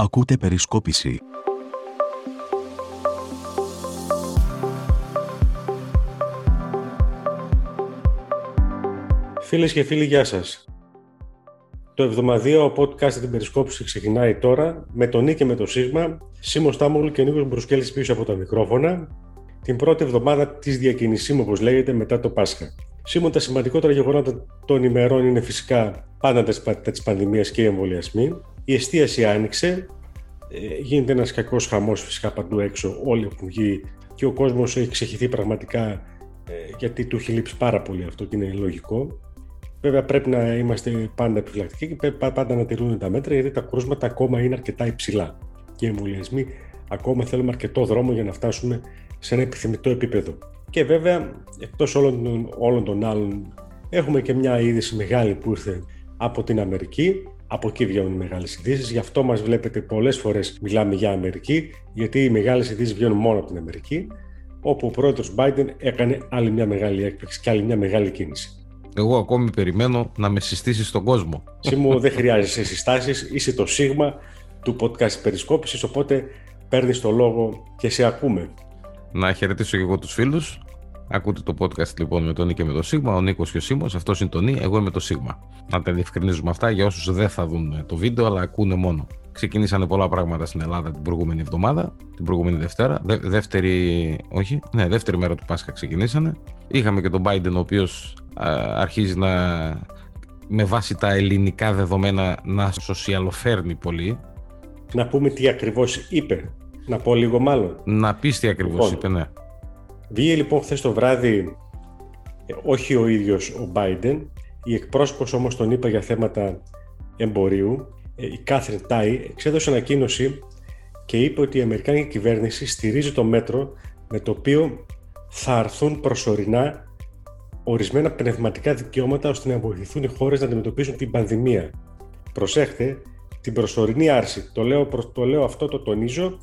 Ακούτε περισκόπηση. Φίλες και φίλοι, γεια σας. Το εβδομαδιαίο podcast την περισκόπηση ξεκινάει τώρα με τον Νί και με το Σίγμα, Σίμω Στάμογλου και Νίκος Μπρουσκέλης πίσω από τα μικρόφωνα, την πρώτη εβδομάδα της διακινησίμου, όπως λέγεται, μετά το Πάσχα. Σήμερα τα σημαντικότερα γεγονότα των ημερών είναι φυσικά πάντα τα της πανδημίας και οι εμβολιασμοί. Η εστίαση άνοιξε, ε, γίνεται ένας κακός χαμός φυσικά παντού έξω, όλοι έχουν βγει και ο κόσμος έχει ξεχυθεί πραγματικά ε, γιατί του έχει λείψει πάρα πολύ αυτό και είναι λογικό. Βέβαια πρέπει να είμαστε πάντα επιφυλακτικοί και πρέπει πάντα να τηρούν τα μέτρα γιατί τα κρούσματα ακόμα είναι αρκετά υψηλά και οι εμβολιασμοί ακόμα θέλουμε αρκετό δρόμο για να φτάσουμε σε ένα επιθυμητό επίπεδο. Και βέβαια, εκτός όλων των, όλων των άλλων, έχουμε και μια είδηση μεγάλη που ήρθε από την Αμερική. Από εκεί βγαίνουν οι μεγάλες ειδήσεις. Γι' αυτό μας βλέπετε πολλές φορές μιλάμε για Αμερική, γιατί οι μεγάλες ειδήσεις βγαίνουν μόνο από την Αμερική, όπου ο πρόεδρος Biden έκανε άλλη μια μεγάλη έκπληξη και άλλη μια μεγάλη κίνηση. Εγώ ακόμη περιμένω να με συστήσεις στον κόσμο. Σίμω δεν χρειάζεσαι συστάσεις, είσαι το σίγμα του podcast περισκόπησης, οπότε παίρνεις το λόγο και σε ακούμε. Να χαιρετήσω και εγώ τους φίλους. Ακούτε το podcast λοιπόν με τον Νίκο και με το Σίγμα. Ο Νίκος και ο Σίμω, αυτός είναι το Νί, εγώ είμαι το Σίγμα. Να τα διευκρινίζουμε αυτά για όσους δεν θα δουν το βίντεο, αλλά ακούνε μόνο. Ξεκινήσανε πολλά πράγματα στην Ελλάδα την προηγούμενη εβδομάδα, την προηγούμενη Δευτέρα. Δε, δεύτερη, όχι, ναι, δεύτερη μέρα του Πάσχα ξεκινήσανε. Είχαμε και τον Biden, ο οποίος αρχίζει να, με βάση τα ελληνικά δεδομένα, να σοσιαλοφέρνει πολύ. Να πούμε τι ακριβώς είπε. Να πω λίγο μάλλον. Να πεις τι ακριβώς λοιπόν, είπε, ναι. Βγήκε λοιπόν χθες το βράδυ, ε, όχι ο ίδιος ο Biden, η εκπρόσωπος όμως τον είπα για θέματα εμπορίου, ε, η Κάθριν Τάι, εξέδωσε ανακοίνωση και είπε ότι η Αμερικάνικη κυβέρνηση στηρίζει το μέτρο με το οποίο θα αρθούν προσωρινά ορισμένα πνευματικά δικαιώματα ώστε να βοηθηθούν οι χώρες να αντιμετωπίσουν την πανδημία. Προσέχτε, την προσωρινή άρση. Το λέω, το λέω αυτό, το τονίζω,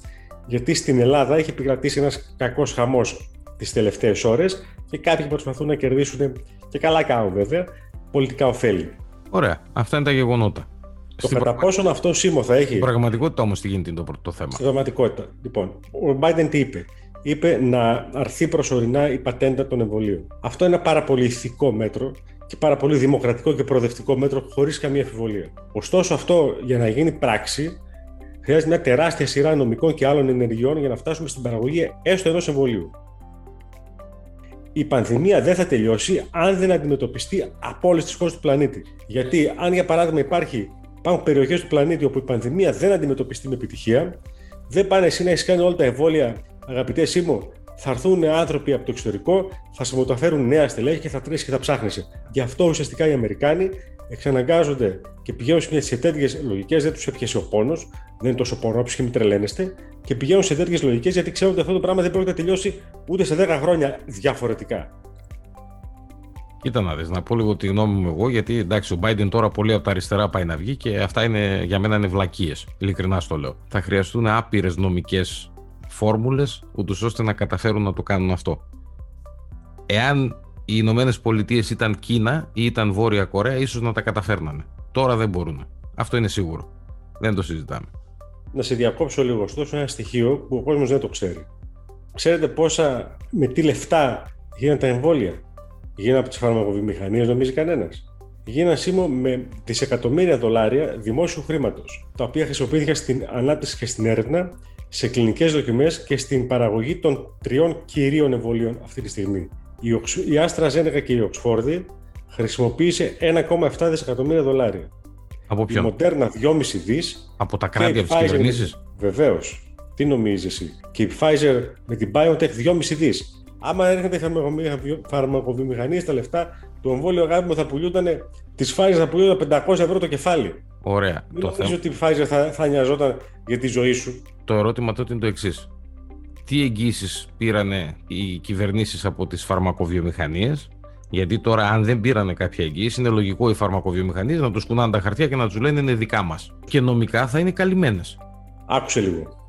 γιατί στην Ελλάδα έχει επικρατήσει ένας κακός χαμός τις τελευταίες ώρες και κάποιοι προσπαθούν να κερδίσουν και καλά κάνουν βέβαια πολιτικά ωφέλη. Ωραία. Αυτά είναι τα γεγονότα. Το κατά πραγμα... πόσον αυτό σήμο θα έχει. Στην πραγματικότητα όμως τι γίνεται το, το θέμα. Στην πραγματικότητα. Λοιπόν, ο Biden τι είπε; Είπε να αρθεί προσωρινά η πατέντα των εμβολίων. Αυτό είναι ένα πάρα πολύ ηθικό μέτρο και πάρα πολύ δημοκρατικό και προοδευτικό μέτρο χωρίς καμία αμφιβολία. Ωστόσο, αυτό για να γίνει πράξη χρειάζεται μια τεράστια σειρά νομικών και άλλων ενεργειών για να φτάσουμε στην παραγωγή έστω ενός εμβολίου η πανδημία δεν θα τελειώσει αν δεν αντιμετωπιστεί από όλες τις χώρες του πλανήτη. Γιατί, αν για παράδειγμα υπάρχει, υπάρχουν περιοχές του πλανήτη όπου η πανδημία δεν αντιμετωπιστεί με επιτυχία, δεν πάνε εσύ να έχεις κάνει όλα τα εμβόλια, αγαπητέ Σίμω, θα έρθουν άνθρωποι από το εξωτερικό, θα σε μεταφέρουν νέα στελέχη και θα τρέχει και θα ψάχνεσαι. Γι' αυτό ουσιαστικά οι Αμερικάνοι εξαναγκάζονται και πηγαίνουν σε τέτοιες λογικές, δεν τους έπιασε ο πόνος, δεν είναι τόσο πονόψυχοι, μην τρελαίνεστε, και πηγαίνουν σε τέτοιες λογικές γιατί ξέρουν ότι αυτό το πράγμα δεν πρόκειται να τελειώσει ούτε σε 10 χρόνια διαφορετικά. Κοίτα να δεις, να πω λίγο τη γνώμη μου εγώ, γιατί εντάξει, ο Biden τώρα πολύ από τα αριστερά πάει να βγει και αυτά είναι, για μένα είναι βλακίες, ειλικρινά στο λέω. Θα χρειαστούν άπειρες νομικές φόρμουλες, ούτως ώστε να καταφέρουν να το κάνουν αυτό. Εάν οι Ηνωμένε Πολιτείε ήταν Κίνα ή ήταν Βόρεια Κορέα, ίσως να τα καταφέρνανε. Τώρα δεν μπορούν. Αυτό είναι σίγουρο. Δεν το συζητάμε να σε διακόψω λίγο, ωστόσο ένα στοιχείο που ο κόσμος δεν το ξέρει. Ξέρετε πόσα, με τι λεφτά γίνανε τα εμβόλια; Γίνανε από τις φαρμακοβιομηχανίες, νομίζει κανένας. Γίνανε σήμω με δισεκατομμύρια δολάρια δημόσιου χρήματος, τα οποία χρησιμοποιήθηκαν στην ανάπτυξη και στην έρευνα, σε κλινικές δοκιμές και στην παραγωγή των τριών κυρίων εμβολίων αυτή τη στιγμή. Η Άστρα Ζένεκα και η Οξφόρδη χρησιμοποίησε 1,7 δισεκατομμύρια δολάρια. Από ποιον; Η Moderna 2,5 δις. Από τα κράτη, από τις κυβερνήσεις; Βεβαίως. Τι νομίζεις εσύ; Και η Pfizer με την BioNTech 2,5 δις. Άμα έρχεται η φαρμακοβιομηχανία στα λεφτά, το εμβόλιο αγάπη μου θα πουλιόταν, της Pfizer θα πουλιόταν 500 ευρώ το κεφάλι. Ωραία. Μην νομίζω ότι η Pfizer θα, θα νοιαζόταν για τη ζωή σου; Το ερώτημα τότε είναι το εξής. Τι εγγύσεις πήραν οι κυβερνήσεις από τις φαρμακοβιομηχανίες; Γιατί τώρα, αν δεν πήρανε κάποια εγγύηση, είναι λογικό οι φαρμακοβιομηχανίες να τους κουνάνε τα χαρτιά και να τους λένε είναι δικά μας. Και νομικά θα είναι καλυμμένες. Άκουσε λίγο.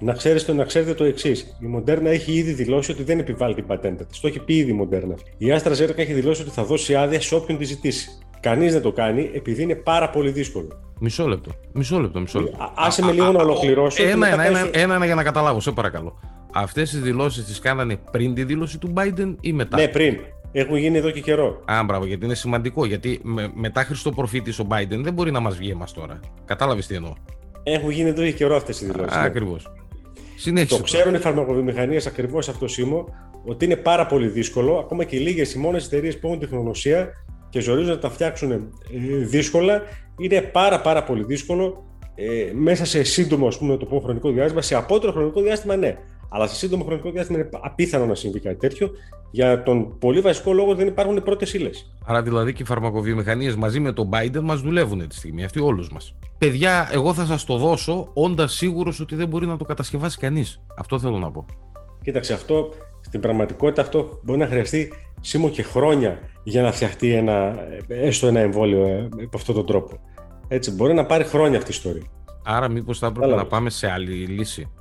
Να, ξέρεις το, να ξέρετε το εξής. Η Μοντέρνα έχει ήδη δηλώσει ότι δεν επιβάλλει την πατέντα της. Το έχει πει ήδη η Μοντέρνα. Η Άστρα Ζέρκα έχει δηλώσει ότι θα δώσει άδεια σε όποιον τη ζητήσει. Κανείς δεν το κάνει επειδή είναι πάρα πολύ δύσκολο. Μισό λεπτό. Μισό λεπτό, μισό λεπτό. Άσε με λίγο να ολοκληρώσω. Ένα, ένα, ένα, ένα, ένα για να καταλάβω, σε παρακαλώ. Αυτές τις δηλώσεις τις κάνανε πριν τη δήλωση του Biden ή μετά; Ναι, πριν. Έχουν γίνει εδώ και καιρό. Α, μπράβο, γιατί είναι σημαντικό. Γιατί με, μετά Χριστοπροφήτη ο Biden δεν μπορεί να μας βγει εμάς τώρα. Κατάλαβες τι εννοώ; Έχουν γίνει εδώ και καιρό αυτές οι δηλώσεις. Ναι. Ακριβώς. Συνέχισε. Το ξέρουν οι φαρμακοβιομηχανίες ακριβώς αυτός σήμο ότι είναι πάρα πολύ δύσκολο, ακόμα και λίγες οι μόνες εταιρείες που έχουν τεχνογνωσία και ζορίζουν να τα φτιάξουν ε, δύσκολα, είναι πάρα πάρα πολύ δύσκολο ε, μέσα σε σύντομο ας πούμε, το πω, χρονικό διάστημα, σε απότερο χρονικό διάστημα ναι. Αλλά σε σύντομο χρονικό διάστημα είναι απίθανο να συμβεί κάτι τέτοιο. Για τον πολύ βασικό λόγο δεν υπάρχουν πρώτες ύλες. Άρα δηλαδή και οι φαρμακοβιομηχανίες μαζί με τον Biden μας δουλεύουν τη στιγμή, αυτοί όλους μας. Παιδιά, εγώ θα σας το δώσω όντας σίγουρος ότι δεν μπορεί να το κατασκευάσει κανείς. Αυτό θέλω να πω. Κοίταξε, αυτό στην πραγματικότητα αυτό μπορεί να χρειαστεί σήμω και χρόνια για να φτιαχτεί ένα, έστω ένα εμβόλιο ε, από αυτόν τον τρόπο. Έτσι, μπορεί να πάρει χρόνια αυτή η ιστορία. Άρα, μήπως θα έπρεπε να πάμε σε άλλη λύση;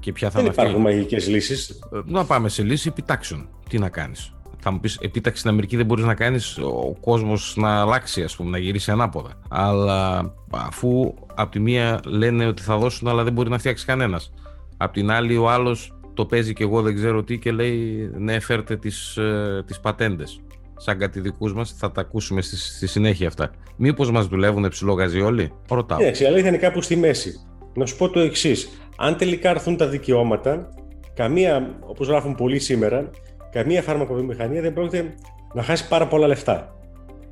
Και ποια θα Δεν υπάρχουν μαγικές λύσεις. Ε, να πάμε σε λύση επιτάξεων. Τι να κάνεις; Θα μου πεις, επίταξη στην Αμερική δεν μπορείς να κάνεις ο κόσμος να αλλάξει, ας πούμε, να γυρίσει ανάποδα. Αλλά αφού από τη μία λένε ότι θα δώσουν, αλλά δεν μπορεί να φτιάξει κανένας. Απ' την άλλη, ο άλλος το παίζει και εγώ δεν ξέρω τι και λέει ναι, φέρτε τις, ε, τις πατέντες. Σαν κατηδικούς μας θα τα ακούσουμε στη, στη συνέχεια αυτά. Μήπως μας δουλεύουν ψηλό γαζί όλοι. Ρωτάω. Ναι, η αλήθεια είναι κάπου στη μέση. Να σου πω το εξής. Αν τελικά έρθουν τα δικαιώματα, καμία, όπως γράφουν πολλοί σήμερα, καμία φαρμακοβιομηχανία δεν πρόκειται να χάσει πάρα πολλά λεφτά.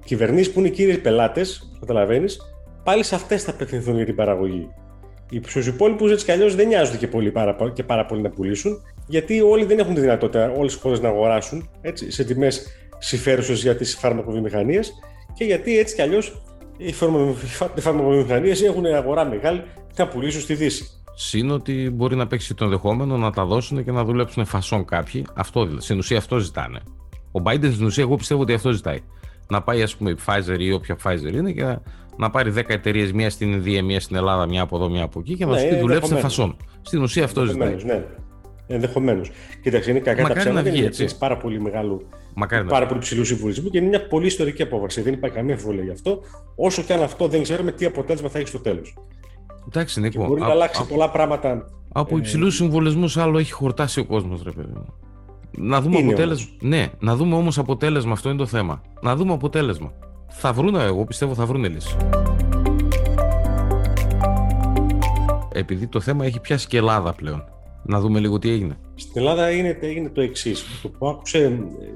Κυβερνήσεις που είναι οι κύριοι πελάτες, καταλαβαίνεις, πάλι σε αυτές θα απευθυνθούν για την παραγωγή. Στους υπόλοιπους έτσι κι αλλιώς δεν νοιάζονται και, πολύ, πάρα, και πάρα πολύ να πουλήσουν, γιατί όλοι δεν έχουν τη δυνατότητα, όλες οι χώρες να αγοράσουν έτσι, σε τιμές συμφέρουσες για τις φαρμακοβιομηχανίες και γιατί έτσι κι αλλιώς οι φαρμακοβιομηχανίες έχουν αγορά μεγάλη και να πουλήσουν στη Δύση. Συν ότι μπορεί να παίξει το ενδεχόμενο να τα δώσουν και να δουλέψουν φασόν κάποιοι. Αυτό, δηλαδή, στην ουσία αυτό ζητάνε. Ο Biden στην ουσία, εγώ πιστεύω ότι αυτό ζητάει. Να πάει, ας πούμε, η Pfizer ή όποια Pfizer είναι και να πάρει 10 εταιρείες, μία στην Ινδία, μία στην Ελλάδα, μία από εδώ, μία από εκεί και να ναι, σου πει δουλέψτε φασόν. Στην ουσία αυτό ζητάει. Ναι. Ενδεχομένως. Κοίταξε, είναι κακά τα ψέματα. Είναι έτσι. πάρα πολύ μεγάλο. Μακάρι πάρα πολύ ψηλού συμβολισμού και είναι μια πολύ ιστορική απόφαση. Δεν υπάρχει καμία αμφιβολία γι' αυτό. Όσο και αν αυτό δεν ξέρουμε τι αποτέλεσμα θα έχει στο τέλος. Εντάξει, Νίκο. μπορεί α, να αλλάξει α, πολλά πράγματα. Από ε, υψηλούς συμβολισμούς άλλο έχει χορτάσει ο κόσμος, ρε παιδί Να δούμε αποτέλεσμα. Ναι, να δούμε όμως αποτέλεσμα. Αυτό είναι το θέμα. Να δούμε αποτέλεσμα θα βρουν, εγώ πιστεύω θα βρουν λύση. Επειδή το θέμα έχει πιάσει και Ελλάδα πλέον. Να δούμε λίγο τι έγινε. Στην Ελλάδα έγινε, έγινε το εξής. Το που άκουσε ε,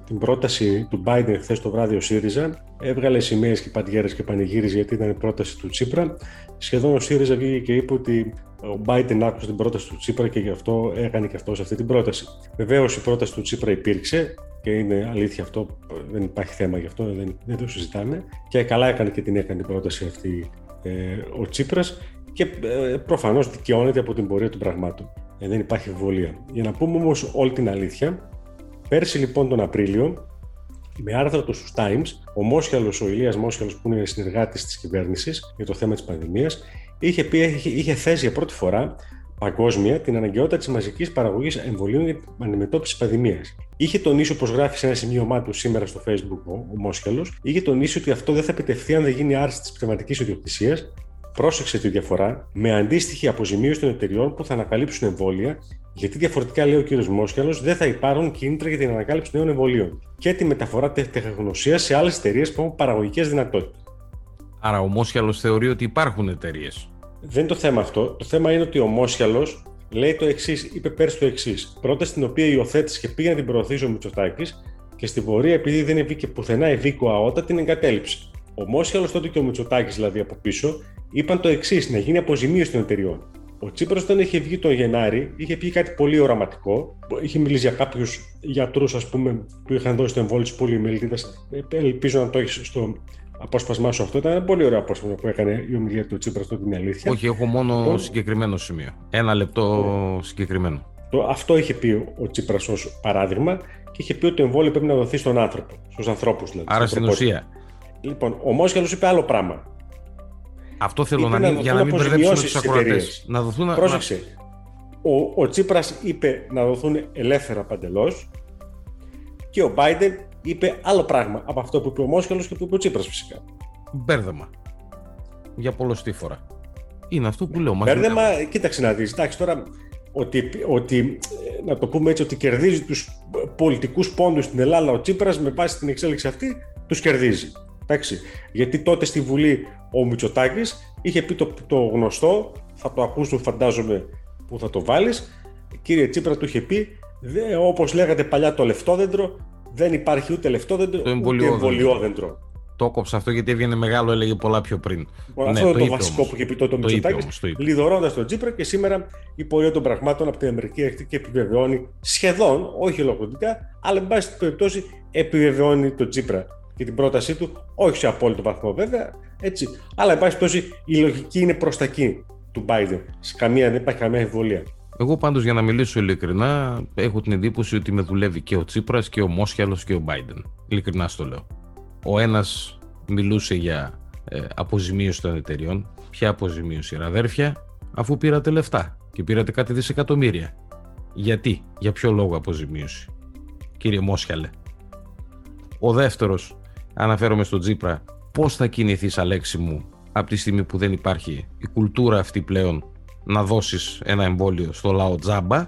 την πρόταση του Biden χθες το βράδυ ο ΣΥΡΙΖΑ, έβγαλε σημαίες και παντιέρες και πανηγύριζε γιατί ήταν η πρόταση του Τσίπρα. Σχεδόν ο ΣΥΡΙΖΑ βγήκε και είπε ότι ο Biden άκουσε την πρόταση του Τσίπρα και γι' αυτό έκανε και αυτό αυτή την πρόταση. Βεβαίως η πρόταση του Τσίπρα υπήρξε και είναι αλήθεια αυτό, δεν υπάρχει θέμα γι' αυτό, δεν, δεν το συζητάμε. Και καλά έκανε και την έκανε την πρόταση αυτή ε, ο Τσίπρας και ε, προφανώς δικαιώνεται από την πορεία των πραγμάτων. Ε, δεν υπάρχει ευβολία. Για να πούμε όμως όλη την αλήθεια, πέρσι λοιπόν τον Απρίλιο, με άρθρο του στους Times, ο Μόσχαλος, ο Ηλίας Μόσχαλος που είναι συνεργάτης της κυβέρνησης για το θέμα της πανδημίας, είχε, πει, είχε, είχε θέσει για πρώτη φορά παγκόσμια την αναγκαιότητα της μαζικής παραγωγής εμβολίων για την αντιμετώπιση της πανδημίας. Είχε τονίσει, όπως γράφει σε ένα σημείωμά του σήμερα στο Facebook ο, ο Μόσχελος, είχε τονίσει ότι αυτό δεν θα επιτευχθεί αν δεν γίνει άρση της πνευματικής ιδιοκτησίας. Πρόσεξε τη διαφορά με αντίστοιχη αποζημίωση των εταιριών που θα ανακαλύψουν εμβόλια, γιατί διαφορετικά, λέει ο κ. Μόσχελος, δεν θα υπάρχουν κίνητρα για την ανακάλυψη νέων εμβολίων και τη μεταφορά τεχνογνωσίας σε άλλες εταιρείες που έχουν παραγωγικές δυνατότητες. Άρα, ο Μόσχελος θεωρεί ότι υπάρχουν εταιρείες δεν είναι το θέμα αυτό. Το θέμα είναι ότι ο Μόσιαλος λέει το εξής, είπε πέρσι το εξής. Πρόταση την οποία υιοθέτησε και πήγε να την προωθήσει ο Μητσοτάκης και στην πορεία, επειδή δεν βγήκε πουθενά ευήκο αότα, την εγκατέλειψε. Ο Μόσιαλος τότε και ο Μητσοτάκης, δηλαδή από πίσω, είπαν το εξής, να γίνει αποζημίωση των εταιριών. Ο Τσίπρας, όταν είχε βγει τον Γενάρη, είχε πει κάτι πολύ οραματικό. Είχε μιλήσει για κάποιους γιατρούς, ας πούμε, που είχαν δώσει το εμβόλιο τη πολυμελητήδα. Ελπίζω να το έχεις στο απόσπασμά σου αυτό. Ήταν ένα πολύ ωραίο απόσπασμα που έκανε η ομιλία του Τσίπρα, αυτό την αλήθεια. Όχι, έχω μόνο λοιπόν, συγκεκριμένο σημείο. Ένα λεπτό συγκεκριμένο. Το, αυτό είχε πει ο Τσίπρας ως παράδειγμα και είχε πει ότι το εμβόλιο πρέπει να δοθεί στον άνθρωπο, στους ανθρώπους δηλαδή. Άρα στην ουσία. Λοιπόν, ο Μόσχαλος είπε άλλο πράγμα. Αυτό θέλω να, να για να μην μπερδέψουμε τους ακροατές. Να δοθούν. Πρόσεξε. Ο, ο Τσίπρας είπε να δοθούν ελεύθερα παντελώς και ο Biden είπε άλλο πράγμα από αυτό που είπε ο Μόσχαλος και που είπε ο Τσίπρας φυσικά. Μπέρδεμα. για πολλωστή φορά. Είναι αυτό που λέω. Μπέρδεμα, κοίταξε να δεις. Εντάξει, τώρα ότι, ότι, να το πούμε έτσι, ότι κερδίζει τους πολιτικούς πόντους στην Ελλάδα ο Τσίπρας με βάση την εξέλιξη αυτή, τους κερδίζει. Εντάξει. Γιατί τότε στη Βουλή ο Μητσοτάκης είχε πει το, το γνωστό, θα το ακούσουν φαντάζομαι που θα το βάλεις, κύριε Τσίπρα του είχε πει, όπως λέγατε παλιά το λεφτόδεντρο, δεν υπάρχει ούτε λεφτόδεντρο, ούτε εμβολιόδεντρο. Το έκοψε αυτό γιατί έβγαινε μεγάλο, έλεγε πολλά πιο πριν. Ναι, αυτό είναι το, βασικό όμως. που είχε πει τότε ο Μητσοτάκη, λιδωρώντας τον Τζίπρα και σήμερα η πορεία των πραγμάτων από την Αμερική έρχεται και επιβεβαιώνει σχεδόν, όχι ολοκληρωτικά, αλλά εν πάση περιπτώσει επιβεβαιώνει τον Τζίπρα και την πρότασή του, όχι σε απόλυτο βαθμό βέβαια, έτσι. Αλλά εν πάση περιπτώσει η λογική είναι προς τα εκεί του Biden. Σε καμία, δεν υπάρχει καμία εμβολία. Εγώ πάντως για να μιλήσω ειλικρινά, έχω την εντύπωση ότι με δουλεύει και ο Τσίπρας και ο Μόσχαλος και ο Biden. Ειλικρινά στο λέω. Ο ένας μιλούσε για ε, αποζημίωση των εταιριών. Ποια αποζημίωση, αδέρφια, αφού πήρατε λεφτά και πήρατε κάτι δισεκατομμύρια. Γιατί, για ποιο λόγο αποζημίωση, κύριε Μόσχαλε; Ο δεύτερος, αναφέρομαι στον Τζίπρα, πώς θα κινηθείς Αλέξη μου από τη στιγμή που δεν υπάρχει η κουλτούρα αυτή πλέον να δώσεις ένα εμβόλιο στο λαό τζάμπα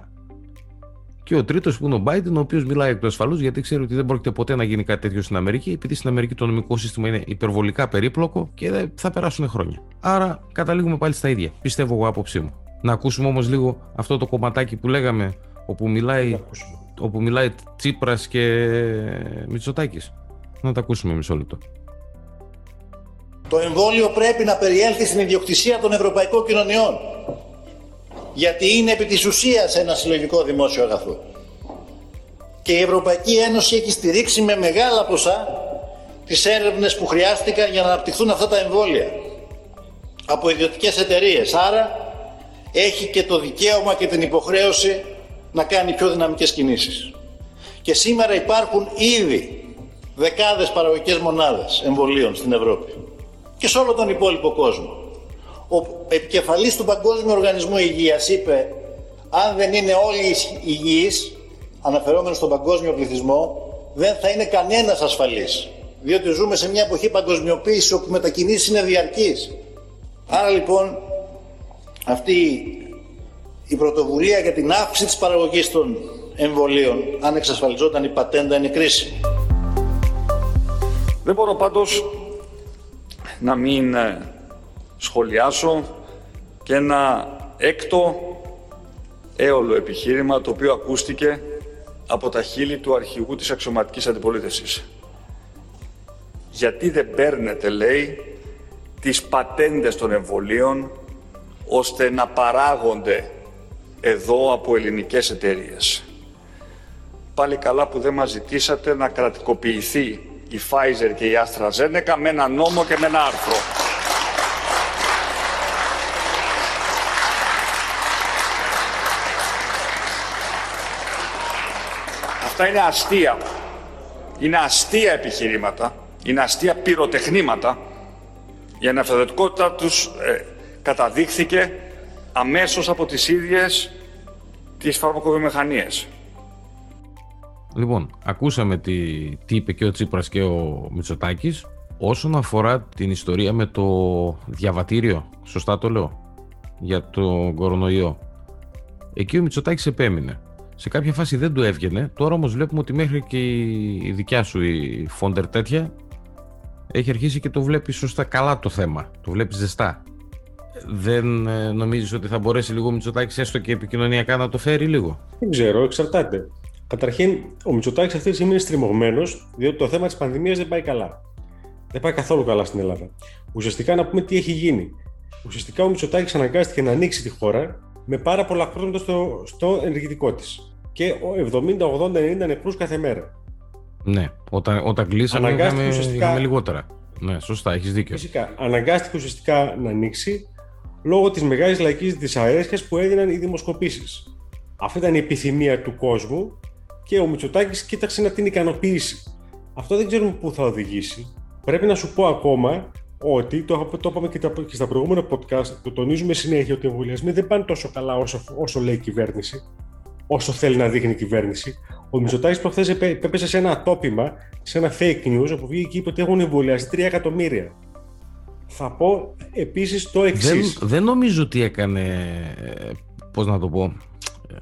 και ο τρίτος που είναι ο Biden, ο οποίος μιλάει εκ του ασφαλούς γιατί ξέρει ότι δεν πρόκειται ποτέ να γίνει κάτι τέτοιο στην Αμερική, επειδή στην Αμερική το νομικό σύστημα είναι υπερβολικά περίπλοκο και θα περάσουν χρόνια. Άρα καταλήγουμε πάλι στα ίδια. Πιστεύω εγώ άποψή μου. Να ακούσουμε όμως λίγο αυτό το κομματάκι που λέγαμε, όπου μιλάει, όπου μιλάει Τσίπρας και Μητσοτάκης. Να τα ακούσουμε μισό λεπτό. Το εμβόλιο πρέπει να περιέλθει στην ιδιοκτησία των ευρωπαϊκών κοινωνιών γιατί είναι επί της ουσίας ένα συλλογικό δημόσιο αγαθό. Και η Ευρωπαϊκή Ένωση έχει στηρίξει με μεγάλα ποσά τις έρευνες που χρειάστηκαν για να αναπτυχθούν αυτά τα εμβόλια από ιδιωτικές εταιρείες. Άρα έχει και το δικαίωμα και την υποχρέωση να κάνει πιο δυναμικές κινήσεις. Και σήμερα υπάρχουν ήδη δεκάδες παραγωγικές μονάδες εμβολίων στην Ευρώπη και σε όλο τον υπόλοιπο κόσμο ο επικεφαλής του Παγκόσμιου Οργανισμού Υγείας είπε αν δεν είναι όλοι υγιείς, αναφερόμενοι στον παγκόσμιο πληθυσμό, δεν θα είναι κανένας ασφαλής. Διότι ζούμε σε μια εποχή παγκοσμιοποίησης όπου οι μετακινήσεις είναι διαρκείς. Άρα λοιπόν αυτή η πρωτοβουλία για την αύξηση της παραγωγής των εμβολίων, αν εξασφαλιζόταν η πατέντα, είναι κρίσιμη. Δεν μπορώ πάντως να μην ε, σχολιάσω και ένα έκτο έολο επιχείρημα το οποίο ακούστηκε από τα χείλη του αρχηγού της αξιωματικής αντιπολίτευσης. Γιατί δεν παίρνετε, λέει, τις πατέντες των εμβολίων ώστε να παράγονται εδώ από ελληνικές εταιρείες. Πάλι καλά που δεν μας ζητήσατε να κρατικοποιηθεί η Pfizer και η AstraZeneca με ένα νόμο και με ένα άρθρο. Αυτά είναι αστεία. Είναι αστεία επιχειρήματα, είναι αστεία πυροτεχνήματα. Η αναφερετικότητα τους ε, καταδείχθηκε αμέσως από τις ίδιες τις φαρμακοβιομηχανίες. Λοιπόν, ακούσαμε τι, τι είπε και ο Τσίπρας και ο Μητσοτάκης όσον αφορά την ιστορία με το διαβατήριο, σωστά το λέω, για το κορονοϊό. Εκεί ο Μητσοτάκης επέμεινε. Σε κάποια φάση δεν του έβγαινε. Τώρα όμως βλέπουμε ότι μέχρι και η δικιά σου η Φόντερ τέτοια έχει αρχίσει και το βλέπει σωστά καλά το θέμα. Το βλέπεις ζεστά. Δεν ε, νομίζεις ότι θα μπορέσει λίγο ο Μητσοτάκης έστω και επικοινωνιακά να το φέρει λίγο; Δεν ξέρω, εξαρτάται. Καταρχήν, ο Μητσοτάκης αυτή τη στιγμή είναι στριμωγμένος, διότι το θέμα της πανδημίας δεν πάει καλά. Δεν πάει καθόλου καλά στην Ελλάδα. Ουσιαστικά να πούμε τι έχει γίνει. Ουσιαστικά ο Μητσοτάκης αναγκάστηκε να ανοίξει τη χώρα με πάρα πολλά κρούσματα στο, στο ενεργητικό της. Και 70, 80, 90 νεκρού κάθε μέρα. Ναι, όταν, όταν κλείσαμε είχαμε, ουσιαστικά... είχαμε λιγότερα. Ναι, σωστά, έχεις δίκιο. Φυσικά. Αναγκάστηκε ουσιαστικά να ανοίξει λόγω της μεγάλης λαϊκής δυσαρέσκειας που έδιναν οι δημοσκοπήσεις. Αυτή ήταν η επιθυμία του κόσμου και ο Μητσοτάκης κοίταξε να την ικανοποιήσει. Αυτό δεν ξέρουμε πού θα οδηγήσει. Πρέπει να σου πω ακόμα ότι το, το είπαμε και, και στα προηγούμενα podcast, το τονίζουμε συνέχεια ότι οι εμβολιασμοί δεν πάνε τόσο καλά όσο, όσο λέει η κυβέρνηση, όσο θέλει να δείχνει η κυβέρνηση. Ο Μητσοτάκης προχθές έπεσε σε ένα ατόπιμα, σε ένα fake news, όπου βγήκε και είπε ότι έχουν εμβολιαστεί 3 εκατομμύρια. Θα πω επίσης το εξής. Δεν, δεν νομίζω ότι έκανε, ε, πώς να το πω, ε,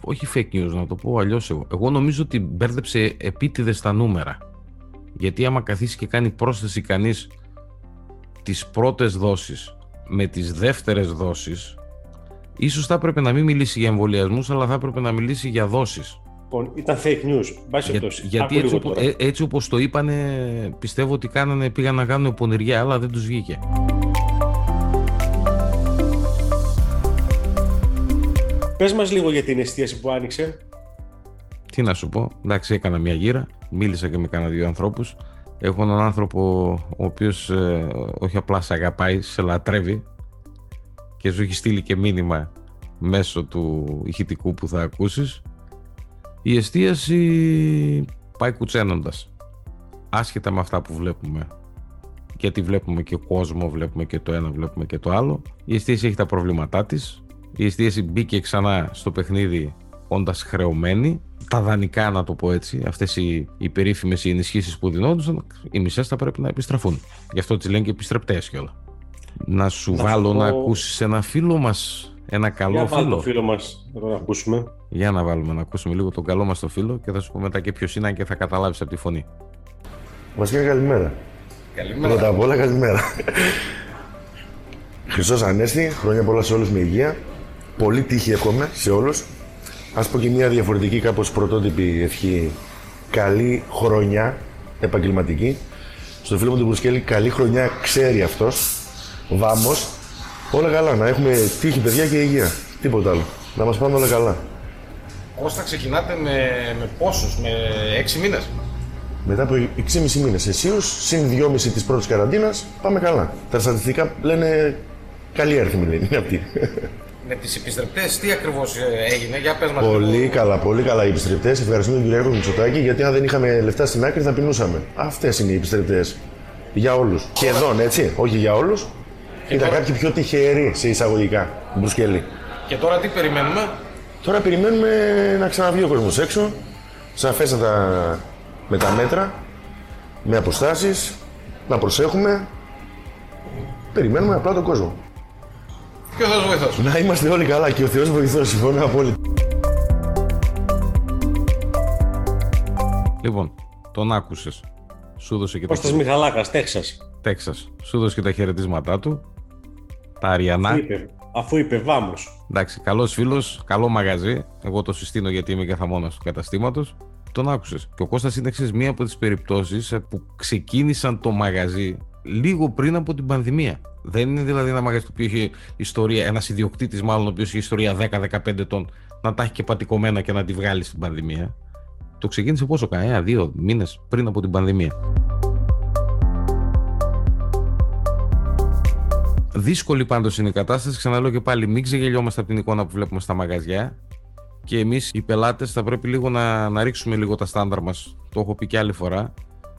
όχι fake news να το πω αλλιώς εγώ. Εγώ νομίζω ότι μπέρδεψε επίτηδες τα νούμερα. Γιατί άμα καθίσει και κάνει πρόσθεση κανείς τις πρώτες δόσεις με τις δεύτερες δόσεις, ίσως θα έπρεπε να μην μιλήσει για εμβολιασμούς, αλλά θα έπρεπε να μιλήσει για δόσεις. Λοιπόν, ήταν fake news. Για, γιατί έτσι, οπό, ε, έτσι όπως το είπανε, πιστεύω ότι κάνανε, πήγαν να κάνουν πονηριά, αλλά δεν τους βγήκε. Πες μας λίγο για την εστίαση που άνοιξε. Τι να σου πω, εντάξει έκανα μια γύρα, μίλησα και με κάνα δύο ανθρώπους. Έχω έναν άνθρωπο ο οποίος ε, όχι απλά σε αγαπάει, σε λατρεύει και σου έχει στείλει και μήνυμα μέσω του ηχητικού που θα ακούσεις η εστίαση πάει κουτσένοντας. Άσχετα με αυτά που βλέπουμε γιατί βλέπουμε και κόσμο, βλέπουμε και το ένα, βλέπουμε και το άλλο η εστίαση έχει τα προβλήματά της η εστίαση μπήκε ξανά στο παιχνίδι όντας χρεωμένη τα δανεικά να το πω έτσι αυτές οι, οι περίφημες οι ενισχύσεις που δινόντουσαν οι μισές θα πρέπει να επιστραφούν γι' αυτό τις λένε και επιστρεπτές κιόλα να σου να βάλω να ακούσεις ένα φίλο μας ένα καλό Για φίλο. το φίλο μας να τον ακούσουμε. Για να βάλουμε να ακούσουμε λίγο τον καλό μας το φίλο και θα σου πω μετά και ποιος είναι και θα καταλάβεις από τη φωνή. Βασικά καλημέρα. Καλημέρα. Πρώτα απ' όλα καλημέρα. Χριστός Ανέστη, χρόνια πολλά σε όλους με υγεία. Πολύ τύχη εύχομαι σε όλους. Ας πω και μια διαφορετική κάπως πρωτότυπη ευχή. Καλή χρονιά επαγγελματική. Στο φίλο μου τον Μπρουσκέλη, καλή χρονιά ξέρει αυτός. Βάμος. Όλα καλά, να έχουμε τύχη παιδιά και υγεία. Τίποτα άλλο. Να μας πάνε όλα καλά. Κώστα ξεκινάτε με, με πόσους, με έξι μήνες; Μετά από 6,5 μήνες αισίω, συν 2,5 της πρώτης καραντίνας, πάμε καλά. Τα στατιστικά λένε καλή έρθιμη λένε είναι αυτή. Με τις επιστρεπτές τι ακριβώς ε, έγινε, για πες μας πολύ λίγο. καλά, πολύ καλά οι επιστρεπτές. Ευχαριστούμε τον Κυριάκο Μητσοτάκη γιατί αν δεν είχαμε λεφτά στην άκρη θα πεινούσαμε. Αυτές είναι οι επιστρεπτές. Για όλους. Σχεδόν έτσι, όχι για όλους. Ήταν τώρα- κάποιοι πιο τυχεροί σε εισαγωγικά. Μπρουσκελή. Και τώρα τι περιμένουμε; Τώρα περιμένουμε να ξαναβγεί ο κόσμος έξω, σαφέστατα με τα μέτρα, με αποστάσεις, να προσέχουμε. Περιμένουμε απλά τον κόσμο. Και ο Θεός βοηθός. Να είμαστε όλοι καλά και ο Θεός βοηθός, συμφωνώ απόλυτα. Λοιπόν, τον άκουσες. Σου έδωσε και τα, Κώστας Μιχαλάκας, Τέξας. Τέξας. Σου έδωσε και τα χαιρετίσματά του. Τα αριανά. Αφού είπε, αφού είπε βάμος. Εντάξει, καλός φίλος, καλό μαγαζί. Εγώ το συστήνω γιατί είμαι καθαμόνα του καταστήματος. Τον άκουσες. Και ο Κώστας είναι εξής μία από τις περιπτώσεις που ξεκίνησαν το μαγαζί λίγο πριν από την πανδημία. Δεν είναι δηλαδή ένα μαγαζί το οποίο έχει ιστορία, ένας ιδιοκτήτης μάλλον ο οποίος έχει ιστορία 10-15 ετών, να τα έχει και πατικωμένα και να τη βγάλει στην πανδημία. Το ξεκίνησε πόσο, κανένα, δύο μήνες πριν από την πανδημία. Δύσκολη πάντως είναι η κατάσταση. Ξαναλέω και πάλι, μην ξεγελιόμαστε από την εικόνα που βλέπουμε στα μαγαζιά. Και εμείς οι πελάτες θα πρέπει λίγο να, να ρίξουμε λίγο τα στάνταρ μας. Το έχω πει και άλλη φορά.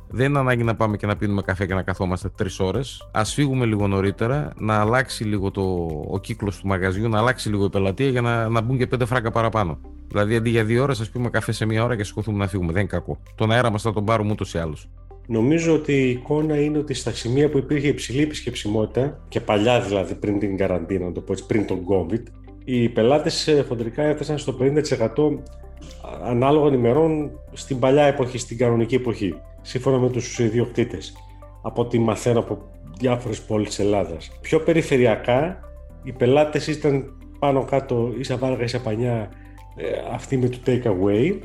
Δεν είναι ανάγκη να πάμε και να πίνουμε καφέ και να καθόμαστε τρεις ώρες. Α φύγουμε λίγο νωρίτερα, να αλλάξει λίγο το, ο κύκλος του μαγαζιού, να αλλάξει λίγο η πελατεία για να, να μπουν και πέντε φράγκα παραπάνω. Δηλαδή αντί για δύο ώρες, ας πούμε καφέ σε μία ώρα και σηκωθούμε να φύγουμε. Δεν είναι κακό. Τον αέρα μας θα τον πάρουμε ούτως ή άλλως. Νομίζω ότι η εικόνα είναι ότι στα σημεία που υπήρχε υψηλή επισκεψιμότητα και παλιά δηλαδή πριν την καραντίνα, να το πω έτσι, πριν τον COVID, οι πελάτες ε, χοντρικά έφτασαν στο 50% ανάλογων ημερών στην παλιά εποχή, στην κανονική εποχή, σύμφωνα με τους ιδιοκτήτες, από ό,τι μαθαίνω από διάφορες πόλεις της Ελλάδας. Πιο περιφερειακά, οι πελάτες ήταν πάνω κάτω ίσα βάργα ίσα πανιά ε, αυτοί με το take away,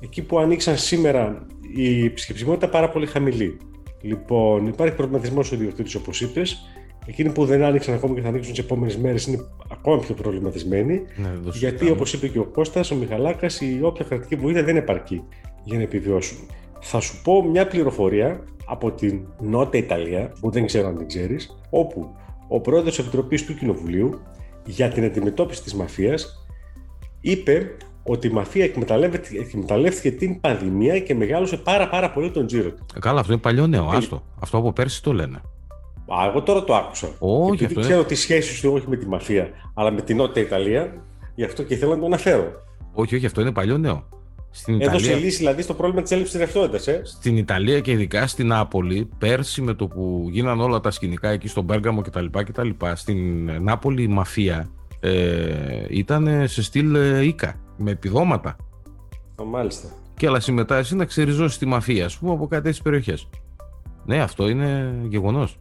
εκεί που ανοίξαν σήμερα η επισκεψιμότητα πάρα πολύ χαμηλή. Λοιπόν, υπάρχει προβληματισμός ο ιδιοκτήτη, όπως είπες. Εκείνοι που δεν άνοιξαν ακόμα και θα ανοίξουν τις επόμενες μέρες είναι ακόμα πιο προβληματισμένοι. Ναι, δεν το γιατί, συζητάμε. όπως είπε και ο Κώστας, ο Μιχαλάκας, η όποια κρατική βοήθεια δεν επαρκεί για να επιβιώσουν. Θα σου πω μια πληροφορία από την Νότια Ιταλία, που δεν ξέρω αν την ξέρεις, όπου ο πρόεδρος της Επιτροπής του Κοινοβουλίου για την αντιμετώπιση της μαφίας είπε ότι η μαφία εκμεταλλεύεται- εκμεταλλεύτηκε την πανδημία και μεγάλωσε πάρα πάρα πολύ τον τζίρο του. Ε, Καλά, αυτό είναι παλιό νέο. Ε, Άστο. Αυτό από πέρσι το λένε. Α, εγώ τώρα το άκουσα. Όχι, Επειδή αυτό είναι- ξέρω τις σχέση του όχι με τη μαφία, αλλά με την Νότια Ιταλία, γι' αυτό και ήθελα να το αναφέρω. Όχι, όχι, αυτό είναι παλιό νέο. Στην Έδωσε Ιταλία, λύση δηλαδή στο πρόβλημα της έλλειψης ρευστότητας. Ε. στην Ιταλία και ειδικά στην Νάπολη, πέρσι με το που γίναν όλα τα σκηνικά εκεί στον Πέργαμο κτλ. κτλ στην Νάπολη η μαφία ε, ήταν σε στυλ ε, Ίκα, με επιδόματα. Α, Μάλιστα. Και αλλά συμμετάσχει να ξεριζώσει τη μαφία, ας πούμε, από κάτι τέτοιε περιοχέ. Ναι, αυτό είναι γεγονός.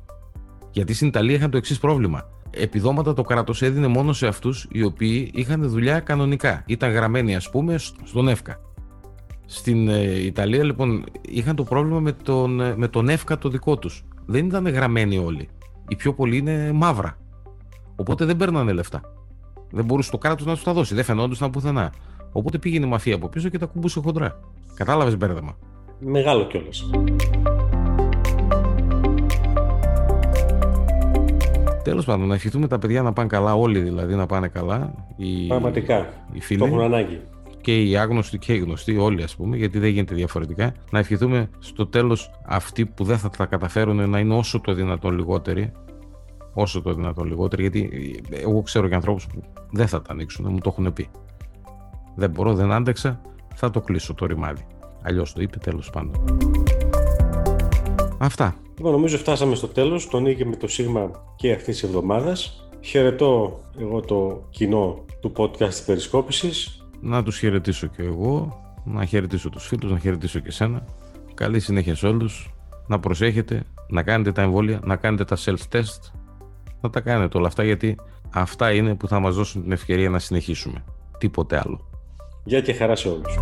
Γιατί στην Ιταλία είχαν το εξής πρόβλημα. Επιδόματα το κράτος έδινε μόνο σε αυτούς οι οποίοι είχαν δουλειά κανονικά. Ήταν γραμμένοι, ας πούμε, σ- στον ΕΦΚΑ. Στην ε, Ιταλία, λοιπόν, είχαν το πρόβλημα με τον, ε, με τον ΕΦΚΑ το δικό τους. Δεν ήταν γραμμένοι όλοι. Οι πιο πολλοί είναι μαύρα. Οπότε δεν παίρνανε λεφτά. Δεν μπορούσε το κράτος να τους τα δώσει. Δεν φαινόντουσαν πουθενά. Οπότε πήγαινε η μαφία από πίσω και τα κουμπούσε χοντρά. Κατάλαβες μπέρδεμα. Μεγάλο κιόλας. Τέλος πάντων, να ευχηθούμε τα παιδιά να πάνε καλά, όλοι δηλαδή να πάνε καλά. Οι, Πραγματικά. οι Το έχουν φίλοι ανάγκη. Και οι άγνωστοι και οι γνωστοί, όλοι ας πούμε, γιατί δεν γίνεται διαφορετικά. Να ευχηθούμε στο τέλος αυτοί που δεν θα τα καταφέρουν να είναι όσο το δυνατόν λιγότεροι. Όσο το δυνατόν λιγότεροι, γιατί εγώ ξέρω και ανθρώπους που δεν θα τα ανοίξουν, μου το έχουν πει. Δεν μπορώ, δεν άντεξα, θα το κλείσω το ρημάδι. Αλλιώς το είπε, τέλος πάντων. Αυτά. Λοιπόν, νομίζω φτάσαμε στο τέλος, τον Νίκη με το Σίγμα και αυτής της εβδομάδας. Χαιρετώ εγώ το κοινό του podcast της Περισκόπησης. Να τους χαιρετήσω και εγώ, να χαιρετήσω τους φίλους, να χαιρετήσω και σένα. Καλή συνέχεια σε όλους, να προσέχετε, να κάνετε τα εμβόλια, να κάνετε τα self-test, να τα κάνετε όλα αυτά γιατί αυτά είναι που θα μας δώσουν την ευκαιρία να συνεχίσουμε. Τίποτε άλλο. Γεια και χαρά σε όλους.